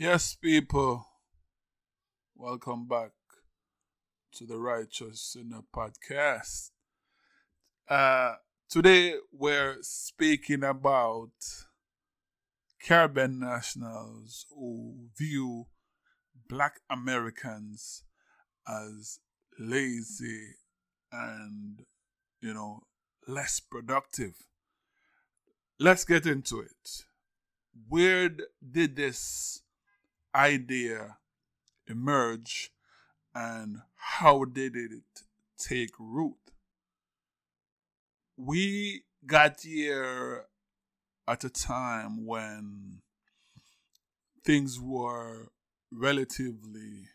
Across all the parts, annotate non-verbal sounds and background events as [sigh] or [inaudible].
Yes, people, welcome back to the Righteous Sinner podcast. Uh, today we're speaking about Caribbean nationals who view black Americans as lazy and, you know, less productive. Let's get into it. Where did this idea emerge and how did it take root? We got here at a time when things were relatively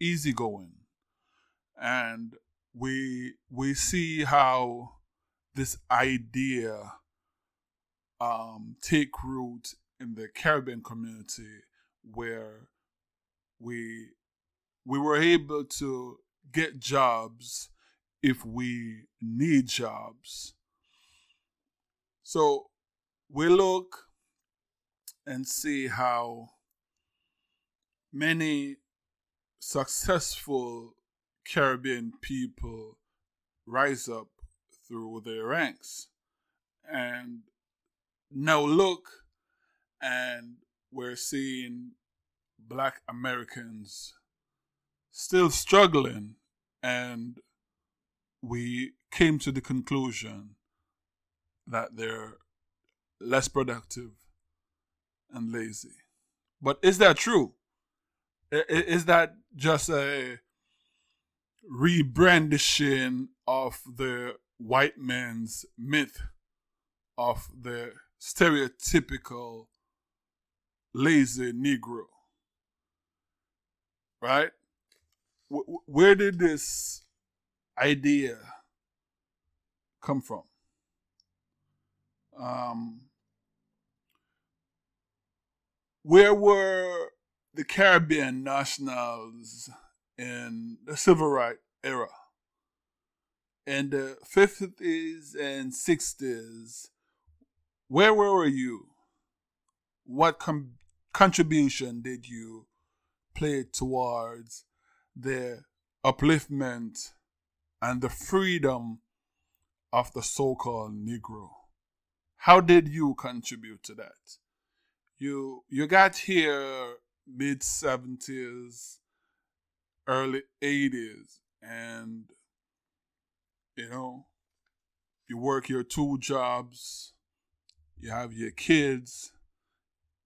easygoing and we we see how this idea um, take root in the Caribbean community where we we were able to get jobs if we need jobs. So we look and see how many successful Caribbean people rise up through their ranks. And now look and we're seeing black Americans still struggling, and we came to the conclusion that they're less productive and lazy. But is that true? Is that just a rebrandishing of the white man's myth of the stereotypical lazy Negro. Right? Where did this idea come from? Um, where were the Caribbean nationals in the civil rights era? In the 50s and 60s, where were you? What com- contribution did you play towards the upliftment and the freedom of the so called Negro? How did you contribute to that? You you got here mid seventies, early eighties, and you know, you work your two jobs, you have your kids,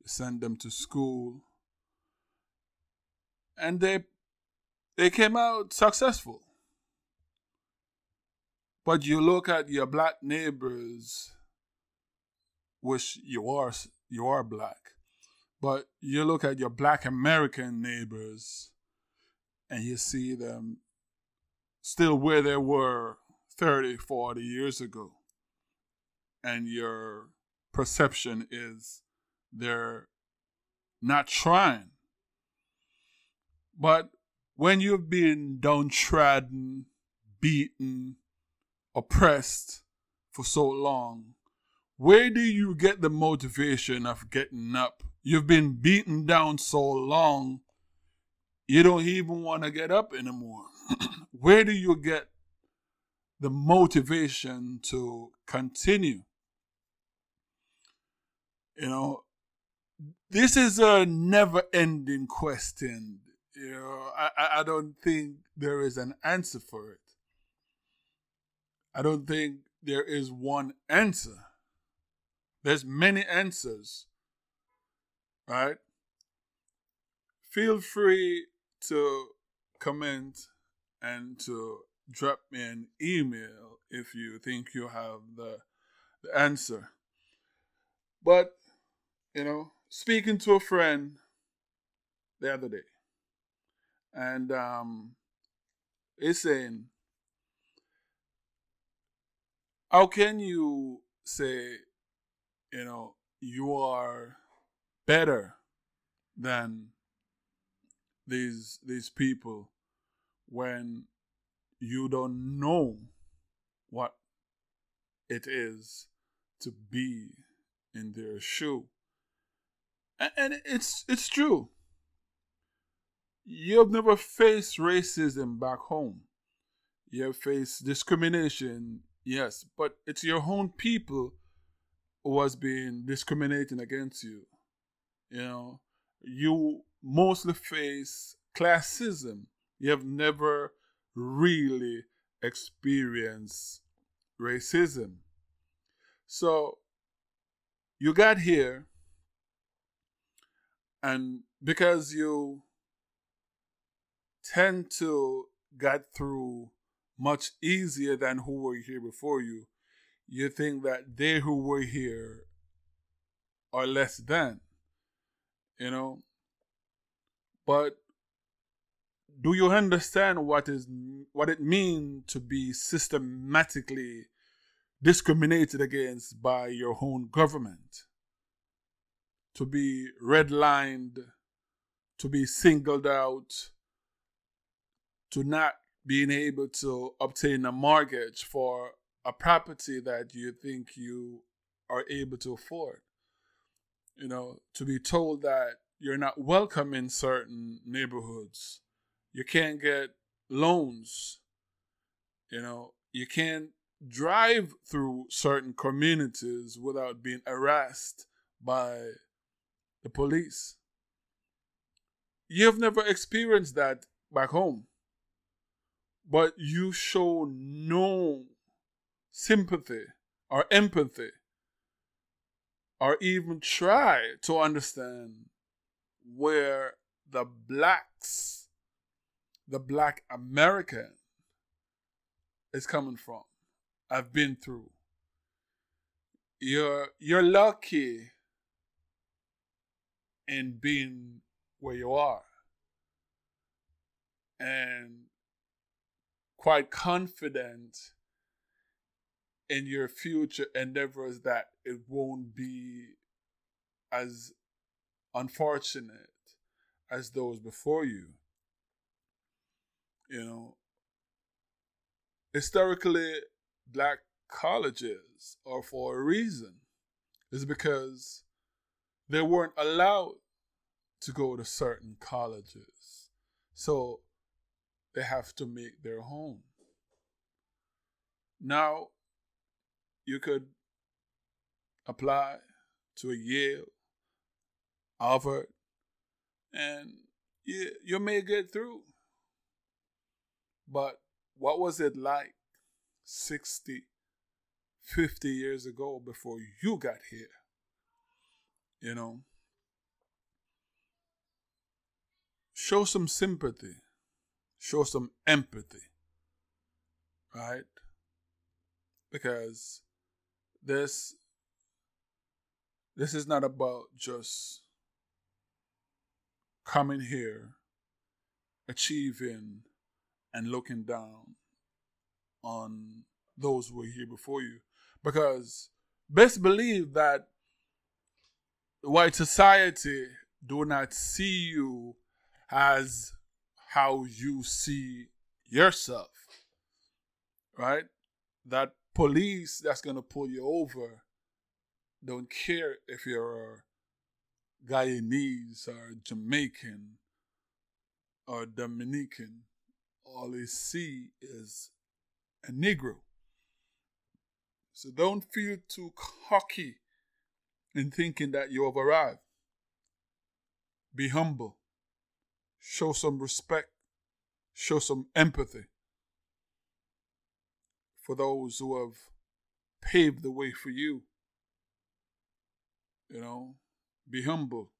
send them to school, and they they came out successful. But you look at your black neighbors, which you are you are black, but you look at your black American neighbors, and you see them still where they were 30, 40 years ago. And your perception is they're not trying. But when you've been downtrodden, beaten, oppressed for so long, where do you get the motivation of getting up? You've been beaten down so long, you don't even want to get up anymore. [clears throat] where do you get the motivation to continue? You know, this is a never ending question. You know, I, I don't think there is an answer for it. I don't think there is one answer. There's many answers. Right? Feel free to comment and to drop me an email if you think you have the, the answer. But, you know, speaking to a friend the other day, and um, he's saying, How can you say, you know, you are better than these these people when you don't know what it is to be in their shoe. And it's it's true. You've never faced racism back home. You have faced discrimination, yes, but it's your own people who has been discriminating against you. You know, you mostly face classism. You have never really experienced racism. So you got here, and because you tend to get through much easier than who were here before you, you think that they who were here are less than, you know. But do you understand what is what it means to be systematically discriminated against by your own government? To be redlined, to be singled out, to not being able to obtain a mortgage for a property that you think you are able to afford. You know, to be told that you're not welcome in certain neighborhoods. You can't get loans. You know, you can't drive through certain communities without being harassed by the police. You've never experienced that back home, but you show no sympathy or empathy or even try to understand where the blacks, the black American, is coming from. I've been through. You're you're lucky in being where you are. And quite confident in your future endeavors that it won't be as unfortunate as those before you. You know, historically, black colleges are for a reason. Is because they weren't allowed to go to certain colleges. So they have to make their home. Now, you could apply to a Yale, Harvard, and you, you may get through. But what was it like 60, 50 years ago before you got here? You know? Show some sympathy, show some empathy, right? Because this this is not about just coming here, achieving, and looking down on those who were here before you. Because best believe that white society do not see you as how you see yourself. Right? That police that's going to pull you over don't care if you're Guyanese or Jamaican or Dominican. All they see is a Negro. So don't feel too cocky in thinking that you have arrived. Be humble. Show some respect. Show some empathy for those who have paved the way for you. You know, be humble.